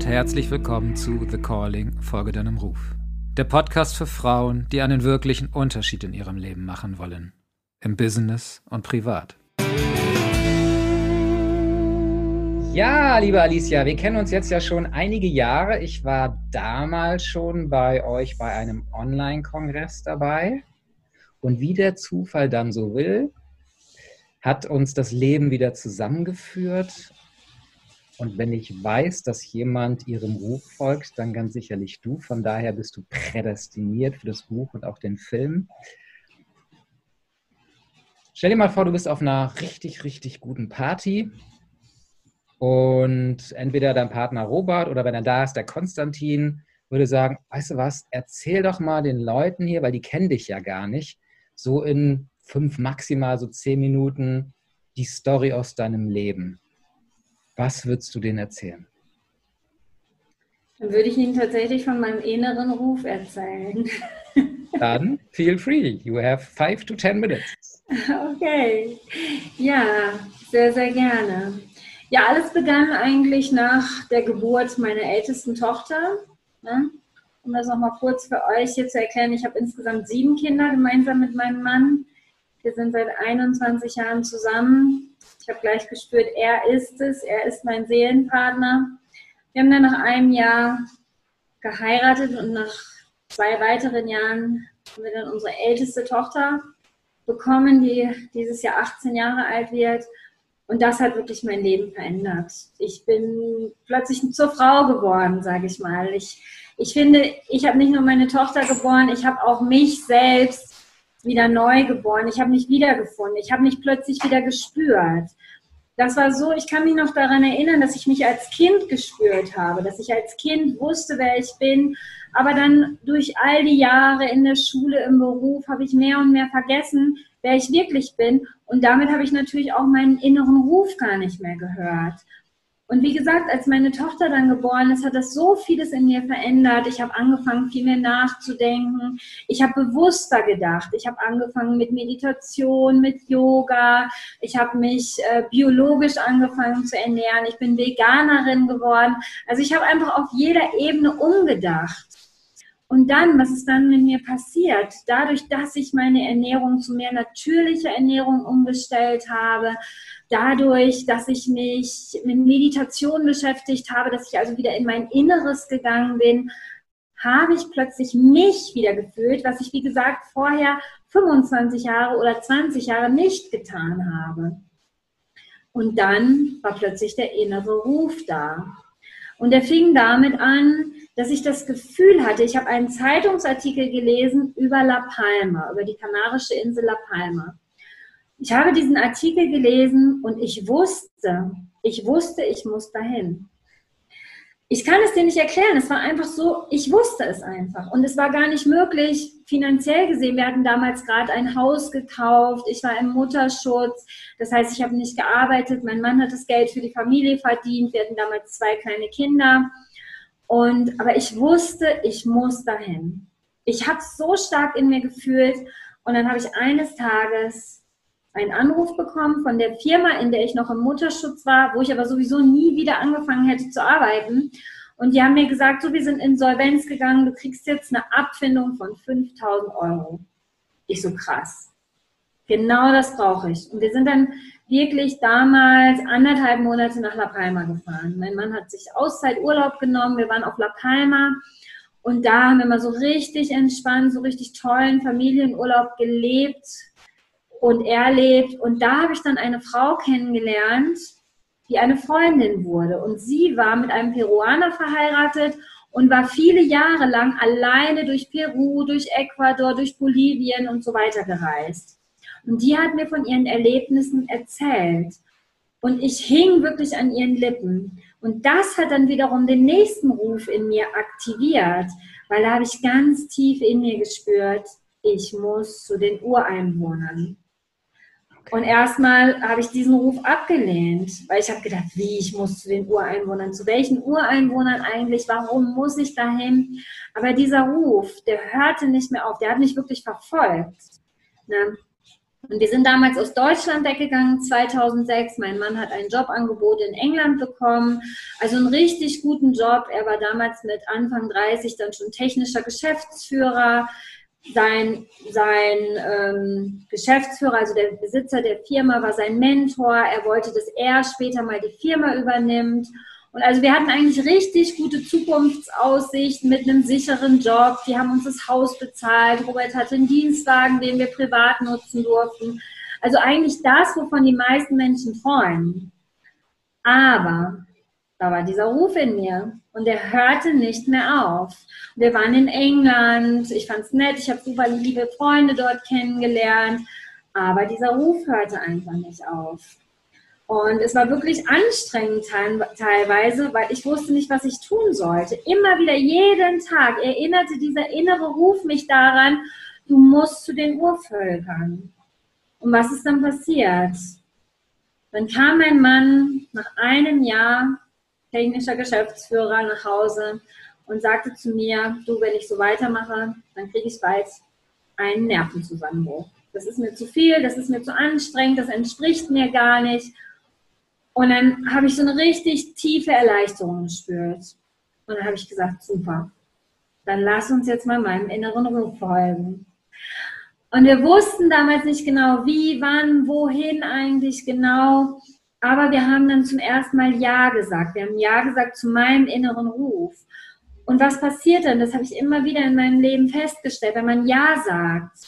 und herzlich willkommen zu The Calling, Folge deinem Ruf. Der Podcast für Frauen, die einen wirklichen Unterschied in ihrem Leben machen wollen. Im Business und privat. Ja, liebe Alicia, wir kennen uns jetzt ja schon einige Jahre. Ich war damals schon bei euch bei einem Online-Kongress dabei. Und wie der Zufall dann so will, hat uns das Leben wieder zusammengeführt und wenn ich weiß, dass jemand ihrem Ruf folgt, dann ganz sicherlich du. Von daher bist du prädestiniert für das Buch und auch den Film. Stell dir mal vor, du bist auf einer richtig, richtig guten Party und entweder dein Partner Robert oder wenn er da ist, der Konstantin würde sagen, weißt du was, erzähl doch mal den Leuten hier, weil die kennen dich ja gar nicht, so in fünf, maximal so zehn Minuten die Story aus deinem Leben. Was würdest du denen erzählen? Dann würde ich Ihnen tatsächlich von meinem inneren Ruf erzählen. Dann feel free. You have five to ten minutes. Okay. Ja, sehr, sehr gerne. Ja, alles begann eigentlich nach der Geburt meiner ältesten Tochter. Ne? Um das nochmal kurz für euch hier zu erklären, ich habe insgesamt sieben Kinder gemeinsam mit meinem Mann. Wir sind seit 21 Jahren zusammen. Ich habe gleich gespürt, er ist es, er ist mein Seelenpartner. Wir haben dann nach einem Jahr geheiratet und nach zwei weiteren Jahren haben wir dann unsere älteste Tochter bekommen, die dieses Jahr 18 Jahre alt wird. Und das hat wirklich mein Leben verändert. Ich bin plötzlich zur Frau geworden, sage ich mal. Ich, ich finde, ich habe nicht nur meine Tochter geboren, ich habe auch mich selbst wieder neu geboren. Ich habe mich wiedergefunden. Ich habe mich plötzlich wieder gespürt. Das war so, ich kann mich noch daran erinnern, dass ich mich als Kind gespürt habe, dass ich als Kind wusste, wer ich bin. Aber dann durch all die Jahre in der Schule, im Beruf, habe ich mehr und mehr vergessen, wer ich wirklich bin. Und damit habe ich natürlich auch meinen inneren Ruf gar nicht mehr gehört. Und wie gesagt, als meine Tochter dann geboren ist, hat das so vieles in mir verändert. Ich habe angefangen, viel mehr nachzudenken. Ich habe bewusster gedacht. Ich habe angefangen mit Meditation, mit Yoga. Ich habe mich äh, biologisch angefangen zu ernähren. Ich bin Veganerin geworden. Also ich habe einfach auf jeder Ebene umgedacht. Und dann, was ist dann mit mir passiert? Dadurch, dass ich meine Ernährung zu mehr natürlicher Ernährung umgestellt habe, dadurch, dass ich mich mit Meditation beschäftigt habe, dass ich also wieder in mein Inneres gegangen bin, habe ich plötzlich mich wieder gefühlt, was ich, wie gesagt, vorher 25 Jahre oder 20 Jahre nicht getan habe. Und dann war plötzlich der innere Ruf da. Und er fing damit an, dass ich das Gefühl hatte, ich habe einen Zeitungsartikel gelesen über La Palma, über die kanarische Insel La Palma. Ich habe diesen Artikel gelesen und ich wusste, ich wusste, ich muss dahin. Ich kann es dir nicht erklären. Es war einfach so, ich wusste es einfach. Und es war gar nicht möglich, finanziell gesehen. Wir hatten damals gerade ein Haus gekauft. Ich war im Mutterschutz. Das heißt, ich habe nicht gearbeitet. Mein Mann hat das Geld für die Familie verdient. Wir hatten damals zwei kleine Kinder. Und, aber ich wusste, ich muss dahin. Ich habe es so stark in mir gefühlt. Und dann habe ich eines Tages einen Anruf bekommen von der Firma, in der ich noch im Mutterschutz war, wo ich aber sowieso nie wieder angefangen hätte zu arbeiten. Und die haben mir gesagt, so, wir sind insolvenz gegangen, du kriegst jetzt eine Abfindung von 5000 Euro. Ich so krass. Genau das brauche ich. Und wir sind dann wirklich damals anderthalb Monate nach La Palma gefahren. Mein Mann hat sich Auszeiturlaub genommen, wir waren auf La Palma und da haben wir mal so richtig entspannt, so richtig tollen Familienurlaub gelebt und er lebt. Und da habe ich dann eine Frau kennengelernt, die eine Freundin wurde. Und sie war mit einem Peruaner verheiratet und war viele Jahre lang alleine durch Peru, durch Ecuador, durch Bolivien und so weiter gereist. Und die hat mir von ihren Erlebnissen erzählt. Und ich hing wirklich an ihren Lippen. Und das hat dann wiederum den nächsten Ruf in mir aktiviert, weil da habe ich ganz tief in mir gespürt, ich muss zu den Ureinwohnern. Und erstmal habe ich diesen Ruf abgelehnt, weil ich habe gedacht, wie, ich muss zu den Ureinwohnern. Zu welchen Ureinwohnern eigentlich? Warum muss ich dahin? Aber dieser Ruf, der hörte nicht mehr auf, der hat mich wirklich verfolgt. Ne? Und wir sind damals aus Deutschland weggegangen, 2006. Mein Mann hat ein Jobangebot in England bekommen, also einen richtig guten Job. Er war damals mit Anfang 30 dann schon technischer Geschäftsführer. Sein, sein ähm, Geschäftsführer, also der Besitzer der Firma, war sein Mentor. Er wollte, dass er später mal die Firma übernimmt. Und also wir hatten eigentlich richtig gute Zukunftsaussichten mit einem sicheren Job. Die haben uns das Haus bezahlt. Robert hatte einen Dienstwagen, den wir privat nutzen durften. Also eigentlich das, wovon die meisten Menschen träumen. Aber da war dieser Ruf in mir und der hörte nicht mehr auf. Wir waren in England, ich fand es nett, ich habe super liebe Freunde dort kennengelernt, aber dieser Ruf hörte einfach nicht auf. Und es war wirklich anstrengend teilweise, weil ich wusste nicht, was ich tun sollte. Immer wieder, jeden Tag erinnerte dieser innere Ruf mich daran, du musst zu den Urvölkern. Und was ist dann passiert? Dann kam mein Mann nach einem Jahr technischer Geschäftsführer nach Hause und sagte zu mir, du, wenn ich so weitermache, dann kriege ich bald einen Nervenzusammenbruch. Das ist mir zu viel, das ist mir zu anstrengend, das entspricht mir gar nicht. Und dann habe ich so eine richtig tiefe Erleichterung gespürt. Und dann habe ich gesagt, super, dann lass uns jetzt mal meinem inneren Ruf folgen. Und wir wussten damals nicht genau, wie, wann, wohin eigentlich genau. Aber wir haben dann zum ersten Mal Ja gesagt. Wir haben Ja gesagt zu meinem inneren Ruf. Und was passiert dann? Das habe ich immer wieder in meinem Leben festgestellt, wenn man Ja sagt.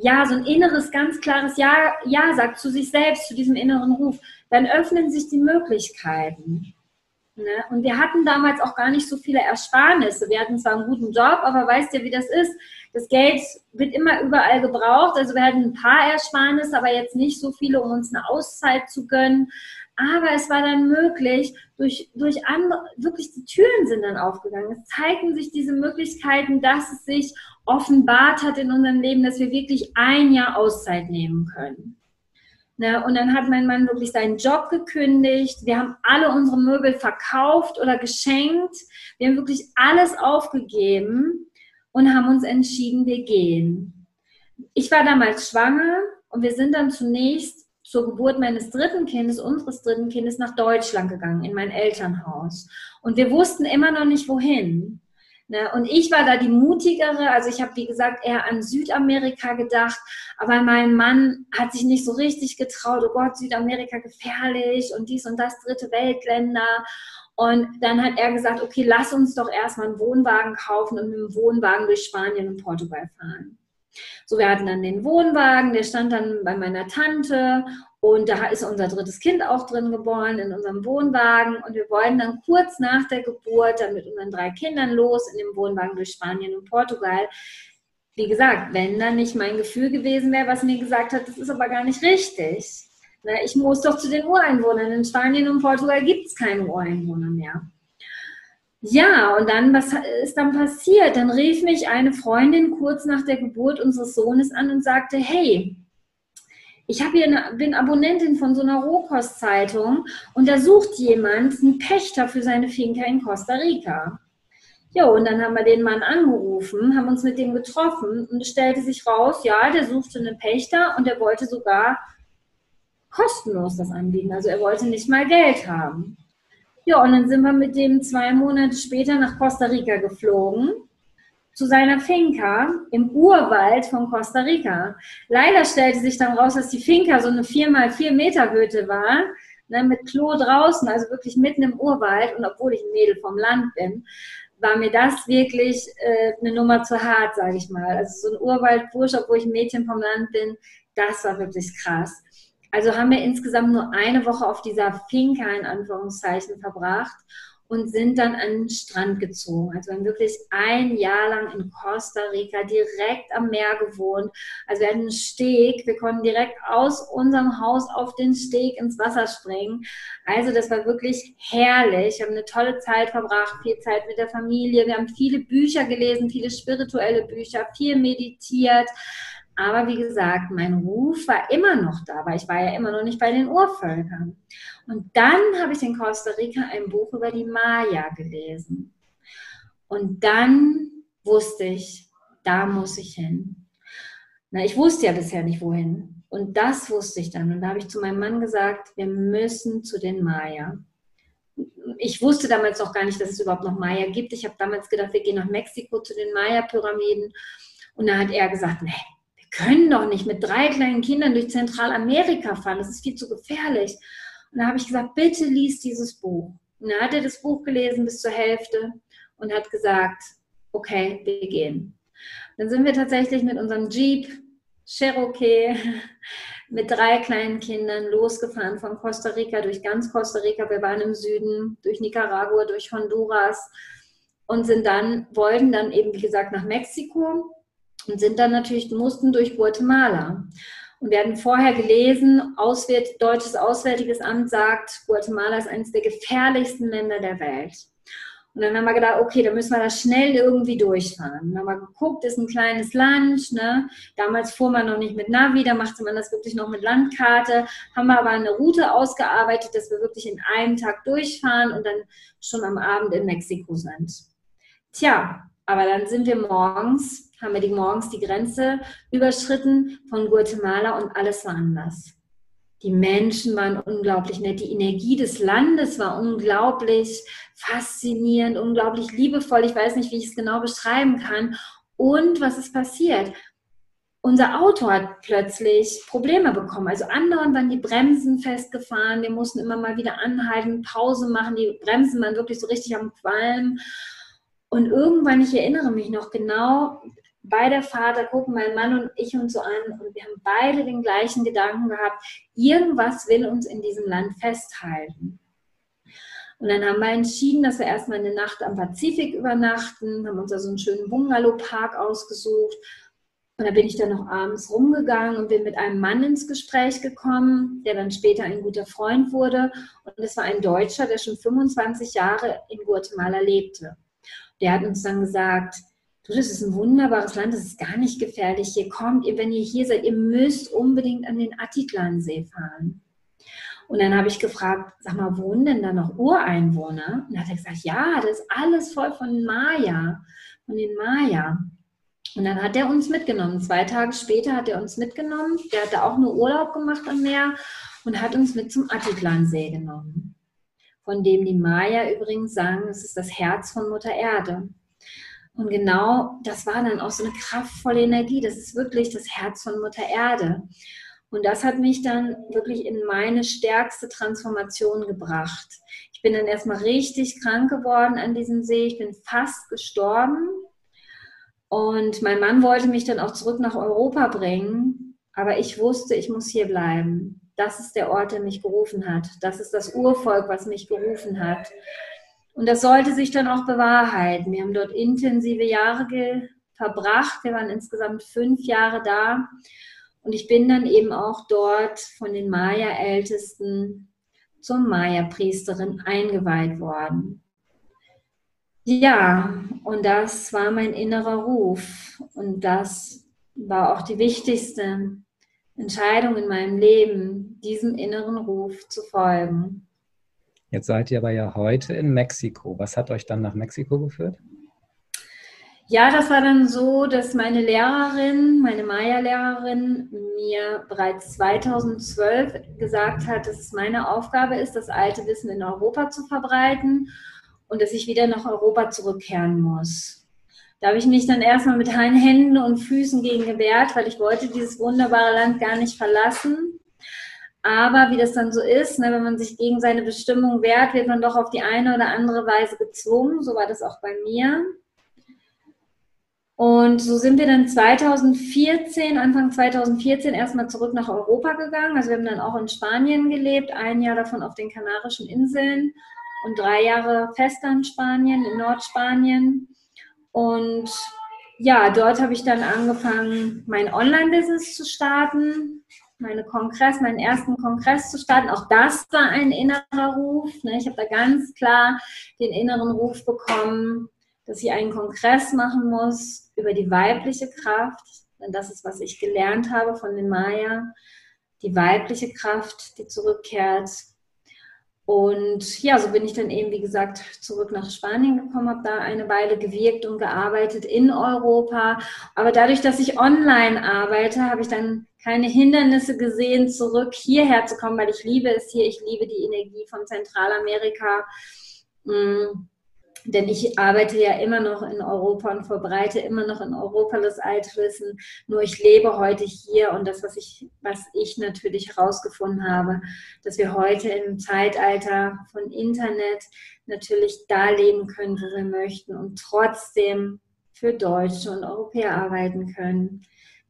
Ja, so ein inneres, ganz klares Ja, ja sagt zu sich selbst, zu diesem inneren Ruf dann öffnen sich die Möglichkeiten. Ne? Und wir hatten damals auch gar nicht so viele Ersparnisse. Wir hatten zwar einen guten Job, aber weißt ja, wie das ist. Das Geld wird immer überall gebraucht. Also wir hatten ein paar Ersparnisse, aber jetzt nicht so viele, um uns eine Auszeit zu gönnen. Aber es war dann möglich, durch, durch andere, wirklich die Türen sind dann aufgegangen. Es zeigten sich diese Möglichkeiten, dass es sich offenbart hat in unserem Leben, dass wir wirklich ein Jahr Auszeit nehmen können. Ne? Und dann hat mein Mann wirklich seinen Job gekündigt. Wir haben alle unsere Möbel verkauft oder geschenkt. Wir haben wirklich alles aufgegeben und haben uns entschieden, wir gehen. Ich war damals schwanger und wir sind dann zunächst zur Geburt meines dritten Kindes, unseres dritten Kindes, nach Deutschland gegangen, in mein Elternhaus. Und wir wussten immer noch nicht, wohin. Ne? Und ich war da die mutigere, also ich habe, wie gesagt, eher an Südamerika gedacht, aber mein Mann hat sich nicht so richtig getraut, oh Gott, Südamerika gefährlich und dies und das, dritte Weltländer. Und dann hat er gesagt, okay, lass uns doch erstmal einen Wohnwagen kaufen und mit dem Wohnwagen durch Spanien und Portugal fahren. So, wir hatten dann den Wohnwagen, der stand dann bei meiner Tante und da ist unser drittes Kind auch drin geboren in unserem Wohnwagen. Und wir wollten dann kurz nach der Geburt dann mit unseren drei Kindern los in dem Wohnwagen durch Spanien und Portugal. Wie gesagt, wenn dann nicht mein Gefühl gewesen wäre, was mir gesagt hat, das ist aber gar nicht richtig. Ich muss doch zu den Ureinwohnern. In Spanien und Portugal gibt es keine Ureinwohner mehr. Ja, und dann, was ist dann passiert? Dann rief mich eine Freundin kurz nach der Geburt unseres Sohnes an und sagte, hey, ich hier eine, bin Abonnentin von so einer Rohkostzeitung und da sucht jemand einen Pächter für seine Finca in Costa Rica. Ja, und dann haben wir den Mann angerufen, haben uns mit dem getroffen und es stellte sich raus, ja, der suchte einen Pächter und der wollte sogar kostenlos das anbieten. Also er wollte nicht mal Geld haben. Ja, und dann sind wir mit dem zwei Monate später nach Costa Rica geflogen zu seiner Finca im Urwald von Costa Rica. Leider stellte sich dann raus, dass die Finca so eine 4 mal 4 Meter Hütte war, ne, mit Klo draußen, also wirklich mitten im Urwald. Und obwohl ich ein Mädel vom Land bin, war mir das wirklich äh, eine Nummer zu hart, sage ich mal. Also so ein Urwaldbursch, obwohl ich ein Mädchen vom Land bin, das war wirklich krass. Also haben wir insgesamt nur eine Woche auf dieser Finca in Anführungszeichen verbracht und sind dann an den Strand gezogen. Also wir haben wirklich ein Jahr lang in Costa Rica direkt am Meer gewohnt. Also wir hatten einen Steg, wir konnten direkt aus unserem Haus auf den Steg ins Wasser springen. Also das war wirklich herrlich. Wir haben eine tolle Zeit verbracht, viel Zeit mit der Familie. Wir haben viele Bücher gelesen, viele spirituelle Bücher, viel meditiert. Aber wie gesagt, mein Ruf war immer noch da, weil ich war ja immer noch nicht bei den Urvölkern. Und dann habe ich in Costa Rica ein Buch über die Maya gelesen. Und dann wusste ich, da muss ich hin. Na, ich wusste ja bisher nicht wohin. Und das wusste ich dann. Und da habe ich zu meinem Mann gesagt, wir müssen zu den Maya. Ich wusste damals noch gar nicht, dass es überhaupt noch Maya gibt. Ich habe damals gedacht, wir gehen nach Mexiko zu den Maya-Pyramiden. Und da hat er gesagt, nee, können doch nicht mit drei kleinen Kindern durch Zentralamerika fahren. Das ist viel zu gefährlich. Und da habe ich gesagt, bitte lies dieses Buch. Und dann hat er das Buch gelesen bis zur Hälfte und hat gesagt, okay, wir gehen. Dann sind wir tatsächlich mit unserem Jeep Cherokee mit drei kleinen Kindern losgefahren von Costa Rica durch ganz Costa Rica. Wir waren im Süden, durch Nicaragua, durch Honduras und sind dann, wollten dann eben, wie gesagt, nach Mexiko und sind dann natürlich, mussten durch Guatemala. Und wir hatten vorher gelesen, Auswärt, Deutsches Auswärtiges Amt sagt, Guatemala ist eines der gefährlichsten Länder der Welt. Und dann haben wir gedacht, okay, da müssen wir da schnell irgendwie durchfahren. Dann haben wir geguckt, ist ein kleines Land. Ne? Damals fuhr man noch nicht mit Navi, da machte man das wirklich noch mit Landkarte. Haben wir aber eine Route ausgearbeitet, dass wir wirklich in einem Tag durchfahren und dann schon am Abend in Mexiko sind. Tja, aber dann sind wir morgens, haben wir die morgens die Grenze überschritten von Guatemala und alles war anders. Die Menschen waren unglaublich nett, die Energie des Landes war unglaublich faszinierend, unglaublich liebevoll. Ich weiß nicht, wie ich es genau beschreiben kann. Und was ist passiert? Unser Auto hat plötzlich Probleme bekommen. Also anderen waren die Bremsen festgefahren. Wir mussten immer mal wieder anhalten, Pause machen. Die Bremsen waren wirklich so richtig am Qualm. Und irgendwann, ich erinnere mich noch genau, bei der da gucken mein Mann und ich uns so an und wir haben beide den gleichen Gedanken gehabt, irgendwas will uns in diesem Land festhalten. Und dann haben wir entschieden, dass wir erstmal eine Nacht am Pazifik übernachten, haben uns da so einen schönen Bungalow-Park ausgesucht. Und da bin ich dann noch abends rumgegangen und bin mit einem Mann ins Gespräch gekommen, der dann später ein guter Freund wurde. Und das war ein Deutscher, der schon 25 Jahre in Guatemala lebte. Der hat uns dann gesagt, du, das ist ein wunderbares Land, das ist gar nicht gefährlich. Hier kommt, ihr, wenn ihr hier seid, ihr müsst unbedingt an den Atitlansee fahren. Und dann habe ich gefragt, sag mal, wohnen denn da noch Ureinwohner? Und dann hat er gesagt, ja, das ist alles voll von Maya, von den Maya. Und dann hat er uns mitgenommen. Zwei Tage später hat er uns mitgenommen. Der hatte auch nur Urlaub gemacht am Meer und hat uns mit zum Atitlansee genommen von dem die Maya übrigens sagen, es ist das Herz von Mutter Erde. Und genau das war dann auch so eine kraftvolle Energie. Das ist wirklich das Herz von Mutter Erde. Und das hat mich dann wirklich in meine stärkste Transformation gebracht. Ich bin dann erstmal richtig krank geworden an diesem See. Ich bin fast gestorben. Und mein Mann wollte mich dann auch zurück nach Europa bringen. Aber ich wusste, ich muss hier bleiben das ist der Ort, der mich gerufen hat. Das ist das Urvolk, was mich gerufen hat. Und das sollte sich dann auch bewahrheiten. Wir haben dort intensive Jahre verbracht. Wir waren insgesamt fünf Jahre da. Und ich bin dann eben auch dort von den Maya-Ältesten zur Maya-Priesterin eingeweiht worden. Ja, und das war mein innerer Ruf. Und das war auch die wichtigste Entscheidung in meinem Leben, diesem inneren Ruf zu folgen. Jetzt seid ihr aber ja heute in Mexiko. Was hat euch dann nach Mexiko geführt? Ja, das war dann so, dass meine Lehrerin, meine Maya-Lehrerin, mir bereits 2012 gesagt hat, dass es meine Aufgabe ist, das alte Wissen in Europa zu verbreiten und dass ich wieder nach Europa zurückkehren muss. Da habe ich mich dann erstmal mit Händen und Füßen gegen gewehrt, weil ich wollte dieses wunderbare Land gar nicht verlassen. Aber wie das dann so ist, ne, wenn man sich gegen seine Bestimmung wehrt, wird man doch auf die eine oder andere Weise gezwungen. So war das auch bei mir. Und so sind wir dann 2014, Anfang 2014 erstmal zurück nach Europa gegangen. Also wir haben dann auch in Spanien gelebt, ein Jahr davon auf den Kanarischen Inseln und drei Jahre fester in Spanien, in Nordspanien. Und ja, dort habe ich dann angefangen, mein Online-Business zu starten, meine Kongress, meinen ersten Kongress zu starten. Auch das war ein innerer Ruf. Ne? Ich habe da ganz klar den inneren Ruf bekommen, dass ich einen Kongress machen muss über die weibliche Kraft. Denn das ist, was ich gelernt habe von den Maya. Die weibliche Kraft, die zurückkehrt und ja, so bin ich dann eben, wie gesagt, zurück nach Spanien gekommen, habe da eine Weile gewirkt und gearbeitet in Europa. Aber dadurch, dass ich online arbeite, habe ich dann keine Hindernisse gesehen, zurück hierher zu kommen, weil ich liebe es hier, ich liebe die Energie von Zentralamerika. Mm, denn ich arbeite ja immer noch in Europa und verbreite immer noch in Europa das Altwissen. Nur ich lebe heute hier und das, was ich, was ich natürlich herausgefunden habe, dass wir heute im Zeitalter von Internet natürlich da leben können, wo wir möchten und trotzdem für Deutsche und Europäer arbeiten können.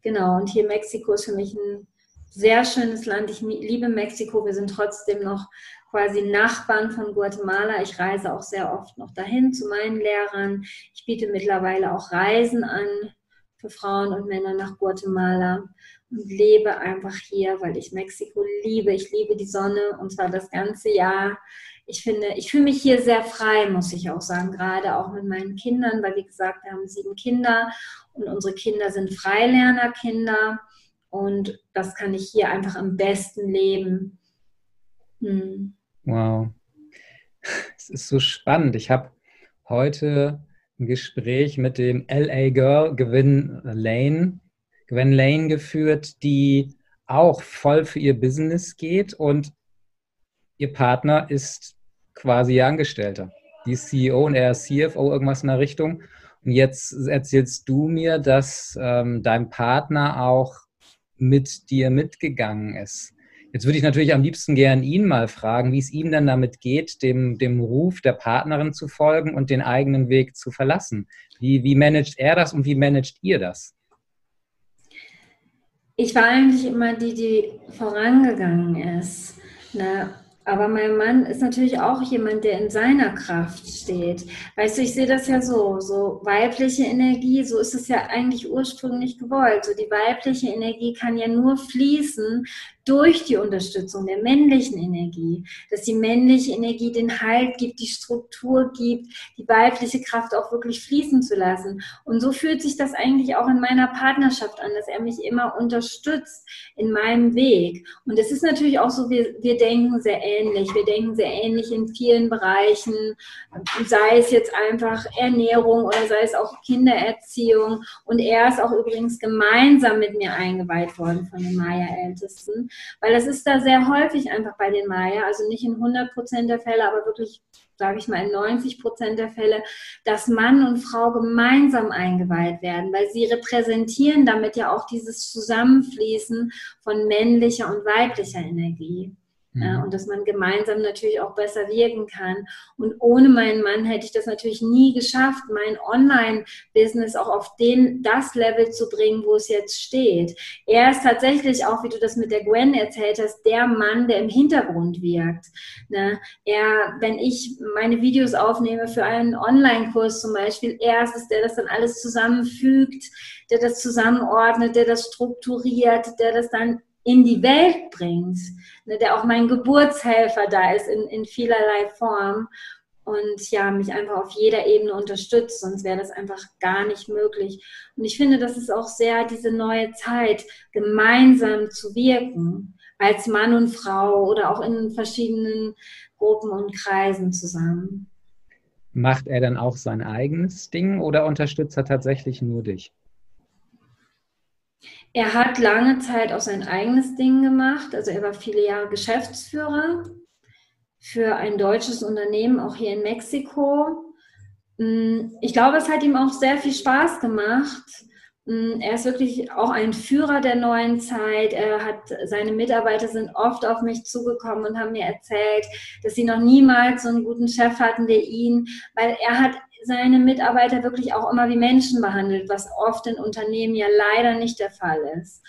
Genau, und hier Mexiko ist für mich ein sehr schönes Land. Ich liebe Mexiko. Wir sind trotzdem noch quasi Nachbarn von Guatemala. Ich reise auch sehr oft noch dahin zu meinen Lehrern. Ich biete mittlerweile auch Reisen an für Frauen und Männer nach Guatemala und lebe einfach hier, weil ich Mexiko liebe. Ich liebe die Sonne und zwar das ganze Jahr. Ich finde, ich fühle mich hier sehr frei, muss ich auch sagen, gerade auch mit meinen Kindern, weil wie gesagt, wir haben sieben Kinder und unsere Kinder sind Freilernerkinder und das kann ich hier einfach am besten leben. Hm. Wow. Es ist so spannend. Ich habe heute ein Gespräch mit dem LA Girl Gwen Lane, Gwen Lane geführt, die auch voll für ihr Business geht und ihr Partner ist quasi ihr Angestellter. Die ist CEO und er ist CFO, irgendwas in der Richtung. Und jetzt erzählst du mir, dass ähm, dein Partner auch mit dir mitgegangen ist. Jetzt würde ich natürlich am liebsten gern ihn mal fragen, wie es ihm dann damit geht, dem, dem Ruf der Partnerin zu folgen und den eigenen Weg zu verlassen. Wie, wie managt er das und wie managt ihr das? Ich war eigentlich immer die, die vorangegangen ist. Ne? Aber mein Mann ist natürlich auch jemand, der in seiner Kraft steht. Weißt du, ich sehe das ja so, so weibliche Energie, so ist es ja eigentlich ursprünglich gewollt. So die weibliche Energie kann ja nur fließen durch die Unterstützung der männlichen Energie, dass die männliche Energie den Halt gibt, die Struktur gibt, die weibliche Kraft auch wirklich fließen zu lassen. Und so fühlt sich das eigentlich auch in meiner Partnerschaft an, dass er mich immer unterstützt in meinem Weg. Und es ist natürlich auch so, wir, wir denken sehr ähnlich. Wir denken sehr ähnlich in vielen Bereichen, sei es jetzt einfach Ernährung oder sei es auch Kindererziehung. Und er ist auch übrigens gemeinsam mit mir eingeweiht worden von den Maya-Ältesten. Weil das ist da sehr häufig einfach bei den Maya, also nicht in 100 Prozent der Fälle, aber wirklich, sage ich mal, in 90 Prozent der Fälle, dass Mann und Frau gemeinsam eingeweiht werden, weil sie repräsentieren damit ja auch dieses Zusammenfließen von männlicher und weiblicher Energie. Mhm. und dass man gemeinsam natürlich auch besser wirken kann. Und ohne meinen Mann hätte ich das natürlich nie geschafft, mein Online-Business auch auf den, das Level zu bringen, wo es jetzt steht. Er ist tatsächlich auch, wie du das mit der Gwen erzählt hast, der Mann, der im Hintergrund wirkt. Ne? Er, wenn ich meine Videos aufnehme für einen Online-Kurs zum Beispiel, er ist es, der das dann alles zusammenfügt, der das zusammenordnet, der das strukturiert, der das dann in die Welt bringt, ne, der auch mein Geburtshelfer da ist in, in vielerlei Form und ja, mich einfach auf jeder Ebene unterstützt, sonst wäre das einfach gar nicht möglich. Und ich finde, das ist auch sehr diese neue Zeit, gemeinsam zu wirken, als Mann und Frau oder auch in verschiedenen Gruppen und Kreisen zusammen. Macht er dann auch sein eigenes Ding oder unterstützt er tatsächlich nur dich? Er hat lange Zeit auch sein eigenes Ding gemacht. Also er war viele Jahre Geschäftsführer für ein deutsches Unternehmen, auch hier in Mexiko. Mm, ich glaube, es hat ihm auch sehr viel Spaß gemacht. Mm, er ist wirklich auch ein Führer der neuen Zeit. Er hat, seine Mitarbeiter sind oft auf mich zugekommen und haben mir erzählt, dass sie noch niemals so einen guten Chef hatten, der ihn, weil er hat seine Mitarbeiter wirklich auch immer wie Menschen behandelt, was oft in Unternehmen ja leider nicht der Fall ist.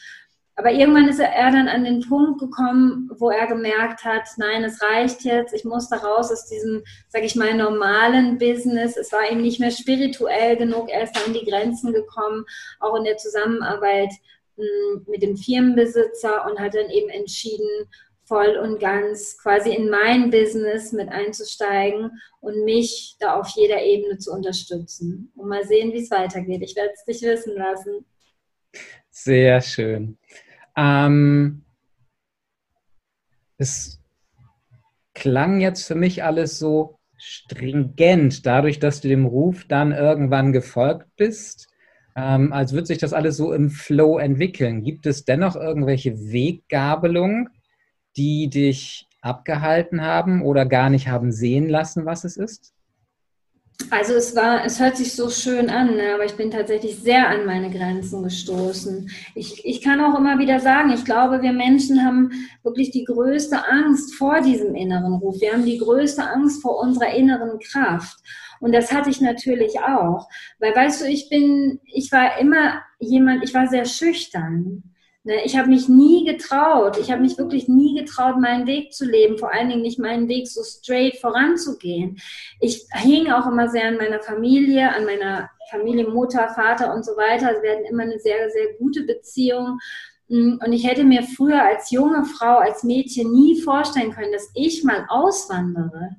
Aber irgendwann ist er dann an den Punkt gekommen, wo er gemerkt hat, nein, es reicht jetzt, ich muss da raus aus diesem, sag ich mal, normalen Business. Es war ihm nicht mehr spirituell genug, er ist da an die Grenzen gekommen, auch in der Zusammenarbeit hm, mit dem Firmenbesitzer und hat dann eben entschieden, voll und ganz quasi in mein Business mit einzusteigen und mich da auf jeder Ebene zu unterstützen. Und mal sehen, wie es weitergeht. Ich werde es dich wissen lassen. Sehr schön. Ähm, es klang jetzt für mich alles so stringent, dadurch, dass du dem Ruf dann irgendwann gefolgt bist. ähm, als würde sich das alles so im Flow entwickeln. Gibt es dennoch irgendwelche Weggabelungen, die dich abgehalten haben oder gar nicht haben sehen lassen, was es ist? Also es war, es hört sich so schön an, ne? aber ich bin tatsächlich sehr an meine Grenzen gestoßen. Ich, ich kann auch immer wieder sagen, ich glaube, wir Menschen haben wirklich die größte Angst vor diesem inneren Ruf. Wir haben die größte Angst vor unserer inneren Kraft. Und das hatte ich natürlich auch. Weil weißt du, ich bin, ich war immer jemand, ich war sehr schüchtern. Ne, ich habe mich nie getraut, ich habe mich wirklich nie getraut, meinen Weg zu leben, vor allen Dingen nicht meinen Weg so straight voranzugehen. Ich hing auch immer sehr an meiner Familie, an meiner Familie, Mutter, Vater und so weiter. Wir hatten immer eine sehr, sehr gute Beziehung. Mm, und ich hätte mir früher als junge Frau, als Mädchen nie vorstellen können, dass ich mal auswandere.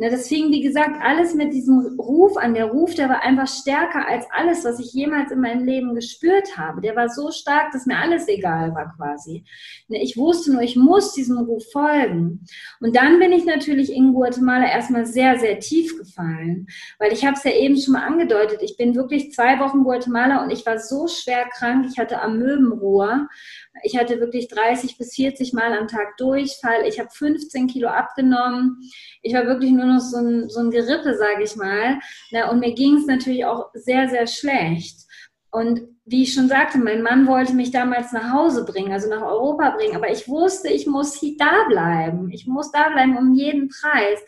Ne, das fing, wie gesagt, alles mit diesem Ruf an. Der Ruf, der war einfach stärker als alles, was ich jemals in meinem Leben gespürt habe. Der war so stark, dass mir alles egal war quasi. Ne, ich wusste nur, ich muss diesem Ruf folgen. Und dann bin ich natürlich in Guatemala erstmal sehr, sehr tief gefallen, weil ich habe es ja eben schon mal angedeutet. Ich bin wirklich zwei Wochen Guatemala und ich war so schwer krank. Ich hatte Amöbenrohr. Ich hatte wirklich 30 bis 40 Mal am Tag Durchfall. Ich habe 15 Kilo abgenommen. Ich war wirklich nur noch so ein, so ein Gerippe, sage ich mal. Und mir ging es natürlich auch sehr, sehr schlecht. Und wie ich schon sagte, mein Mann wollte mich damals nach Hause bringen, also nach Europa bringen. Aber ich wusste, ich muss da bleiben. Ich muss da bleiben um jeden Preis.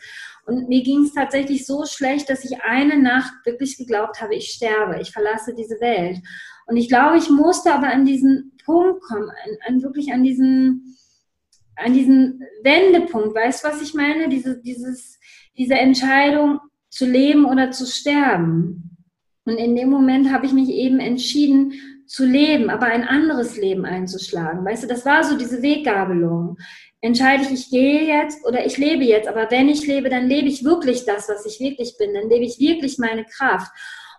Und mir ging es tatsächlich so schlecht, dass ich eine Nacht wirklich geglaubt habe, ich sterbe, ich verlasse diese Welt. Und ich glaube, ich musste aber an diesen Punkt kommen, an, an wirklich an diesen, an diesen Wendepunkt. Weißt du, was ich meine? Diese, dieses, diese Entscheidung zu leben oder zu sterben. Und in dem Moment habe ich mich eben entschieden zu leben, aber ein anderes Leben einzuschlagen. Weißt du, das war so diese Weggabelung. Entscheide ich, ich gehe jetzt oder ich lebe jetzt, aber wenn ich lebe, dann lebe ich wirklich das, was ich wirklich bin, dann lebe ich wirklich meine Kraft.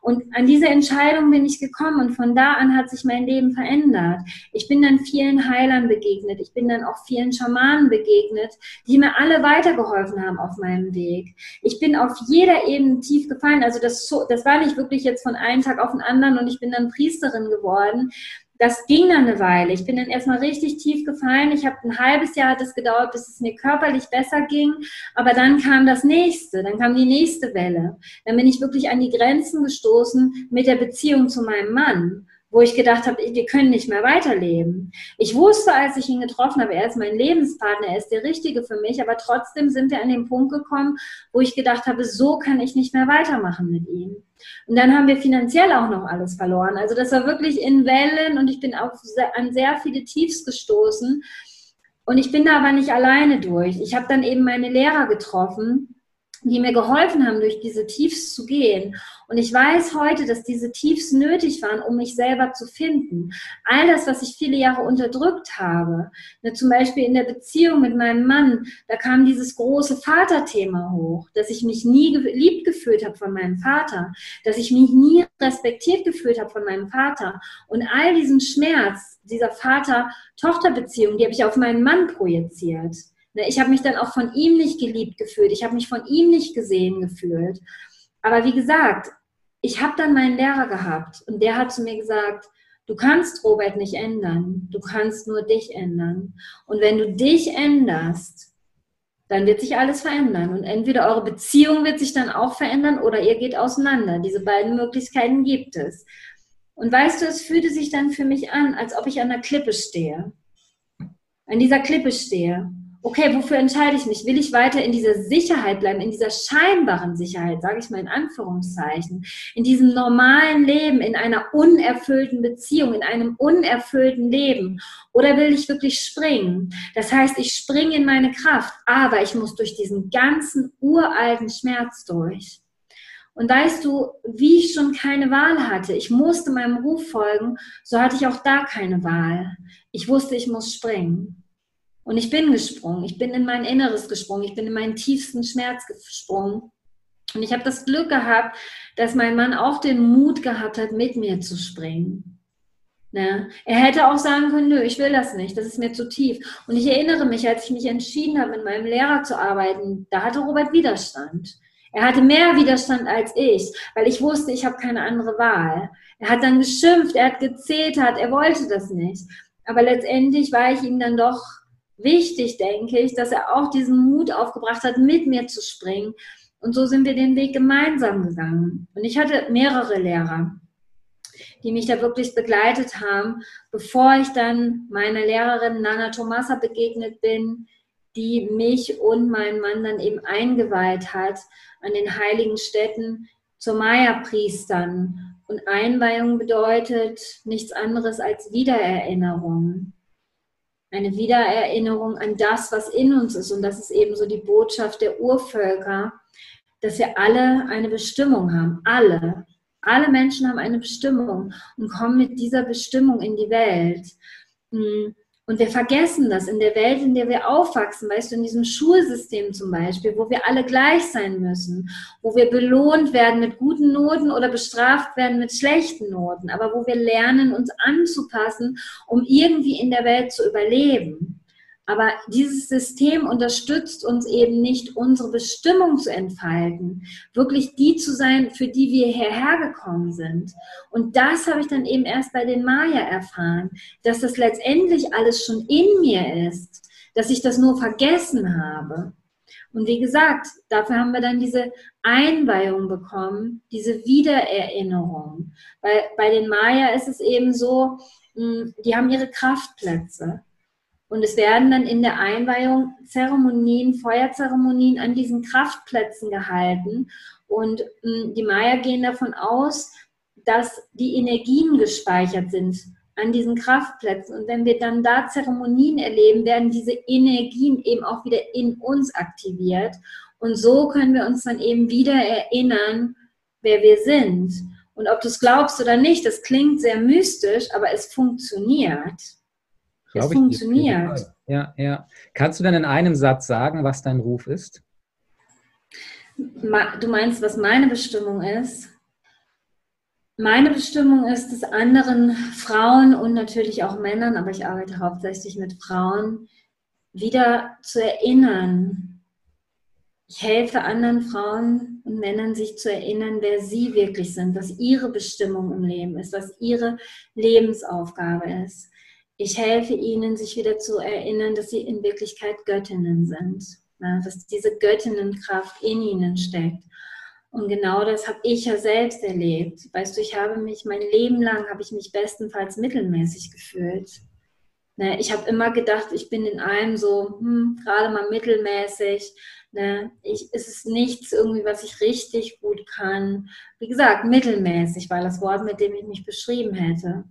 Und an diese Entscheidung bin ich gekommen und von da an hat sich mein Leben verändert. Ich bin dann vielen Heilern begegnet. Ich bin dann auch vielen Schamanen begegnet, die mir alle weitergeholfen haben auf meinem Weg. Ich bin auf jeder Ebene tief gefallen. Also das, das war nicht wirklich jetzt von einem Tag auf den anderen und ich bin dann Priesterin geworden, das ging dann eine Weile. Ich bin dann erstmal richtig tief gefallen. Ich habe ein halbes Jahr hat es gedauert, bis es mir körperlich besser ging. Aber dann kam das nächste, dann kam die nächste Welle. Dann bin ich wirklich an die Grenzen gestoßen mit der Beziehung zu meinem Mann wo ich gedacht habe, wir können nicht mehr weiterleben. Ich wusste, als ich ihn getroffen habe, er ist mein Lebenspartner, er ist der Richtige für mich, aber trotzdem sind wir an den Punkt gekommen, wo ich gedacht habe, so kann ich nicht mehr weitermachen mit ihm. Und dann haben wir finanziell auch noch alles verloren. Also das war wirklich in Wellen und ich bin auch an sehr viele Tiefs gestoßen. Und ich bin da aber nicht alleine durch. Ich habe dann eben meine Lehrer getroffen, die mir geholfen haben, durch diese Tiefs zu gehen. Und ich weiß heute, dass diese Tiefs nötig waren, um mich selber zu finden. All das, was ich viele Jahre unterdrückt habe, ne, zum Beispiel in der Beziehung mit meinem Mann, da kam dieses große Vaterthema hoch, dass ich mich nie geliebt gefühlt habe von meinem Vater, dass ich mich nie respektiert gefühlt habe von meinem Vater. Und all diesen Schmerz dieser Vater-Tochter-Beziehung, die habe ich auf meinen Mann projiziert. Ne, ich habe mich dann auch von ihm nicht geliebt gefühlt. Ich habe mich von ihm nicht gesehen gefühlt. Aber wie gesagt, ich habe dann meinen Lehrer gehabt und der hat zu mir gesagt, du kannst Robert nicht ändern, du kannst nur dich ändern. Und wenn du dich änderst, dann wird sich alles verändern. Und entweder eure Beziehung wird sich dann auch verändern oder ihr geht auseinander. Diese beiden Möglichkeiten gibt es. Und weißt du, es fühlte sich dann für mich an, als ob ich an der Klippe stehe. An dieser Klippe stehe okay, wofür entscheide ich mich? Will ich weiter in dieser Sicherheit bleiben, in dieser scheinbaren Sicherheit, sage ich mal in Anführungszeichen, in diesem normalen Leben, in einer unerfüllten Beziehung, in einem unerfüllten Leben? Oder will ich wirklich springen? Das heißt, ich springe in meine Kraft, aber ich muss durch diesen ganzen uralten Schmerz durch. Und weißt du, wie ich schon keine Wahl hatte, ich musste meinem Ruf folgen, so hatte ich auch da keine Wahl. Ich wusste, ich muss springen. Und ich bin gesprungen. Ich bin in mein Inneres gesprungen. Ich bin in meinen tiefsten Schmerz gesprungen. Und ich habe das Glück gehabt, dass mein Mann auch den Mut gehabt hat, mit mir zu springen. Ne? Er hätte auch sagen können, nö, ich will das nicht, das ist mir zu tief. Und ich erinnere mich, als ich mich entschieden habe, mit meinem Lehrer zu arbeiten, da hatte Robert Widerstand. Er hatte mehr Widerstand als ich, weil ich wusste, ich habe keine andere Wahl. Er hat dann geschimpft, er hat gezetert, er wollte das nicht. Aber letztendlich war ich ihm dann doch wichtig, denke ich, dass er auch diesen Mut aufgebracht hat, mit mir zu springen. Und so sind wir den Weg gemeinsam gegangen. Und ich hatte mehrere Lehrer, die mich da wirklich begleitet haben, bevor ich dann meiner Lehrerin Nana Tomasa begegnet bin, die mich und meinen Mann dann eben eingeweiht hat an den heiligen Städten zur Maya-Priestern. Und Einweihung bedeutet nichts anderes als Wiedererinnerung. Eine Wiedererinnerung an das, was in uns ist. Und das ist eben so die Botschaft der Urvölker, dass wir alle eine Bestimmung haben. Alle. Alle Menschen haben eine Bestimmung und kommen mit dieser Bestimmung in die Welt. Hm. Und wir vergessen das in der Welt, in der wir aufwachsen, weißt du, in diesem Schulsystem zum Beispiel, wo wir alle gleich sein müssen, wo wir belohnt werden mit guten Noten oder bestraft werden mit schlechten Noten, aber wo wir lernen, uns anzupassen, um irgendwie in der Welt zu überleben. Aber dieses System unterstützt uns eben nicht, unsere Bestimmung zu entfalten, wirklich die zu sein, für die wir hierher gekommen sind. Und das habe ich dann eben erst bei den Maya erfahren, dass das letztendlich alles schon in mir ist, dass ich das nur vergessen habe. Und wie gesagt, dafür haben wir dann diese Einweihung bekommen, diese Wiedererinnerung. Weil bei den Maya ist es eben so, hm, die haben ihre Kraftplätze. Und es werden dann in der Einweihung Zeremonien, Feuerzeremonien an diesen Kraftplätzen gehalten. Und hm, die Maya gehen davon aus, dass die Energien gespeichert sind an diesen Kraftplätzen. Und wenn wir dann da Zeremonien erleben, werden diese Energien eben auch wieder in uns aktiviert. Und so können wir uns dann eben wieder erinnern, wer wir sind. Und ob du es glaubst oder nicht, das klingt sehr mystisch, aber es funktioniert. Es funktioniert. Ja, ja. Kannst du denn in einem Satz sagen, was dein Ruf ist? Du meinst, was meine Bestimmung ist? Meine Bestimmung ist es, anderen Frauen und natürlich auch Männern, aber ich arbeite hauptsächlich mit Frauen, wieder zu erinnern. Ich helfe anderen Frauen und Männern, sich zu erinnern, wer sie wirklich sind, was ihre Bestimmung im Leben ist, was ihre Lebensaufgabe ist. Ich helfe ihnen, sich wieder zu erinnern, dass sie in Wirklichkeit Göttinnen sind, dass diese Göttinnenkraft in ihnen steckt. Und genau das habe ich ja selbst erlebt. Weißt du, ich habe mich mein Leben lang habe ich mich bestenfalls mittelmäßig gefühlt. Ne, ich habe immer gedacht, ich bin in allem so hm, gerade mal mittelmäßig. Ne, ich, es ist nichts irgendwie, was ich richtig gut kann. Wie gesagt, mittelmäßig, weil das Wort, mit dem ich mich beschrieben hätte.